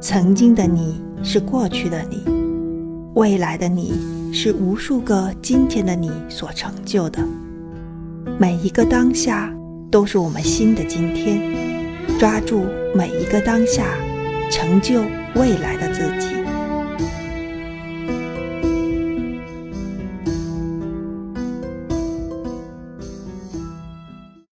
曾经的你是过去的你未来的你是无数个今天的你所成就的。每一个当下都是我们新的今天抓住每一个当下成就未来的自己。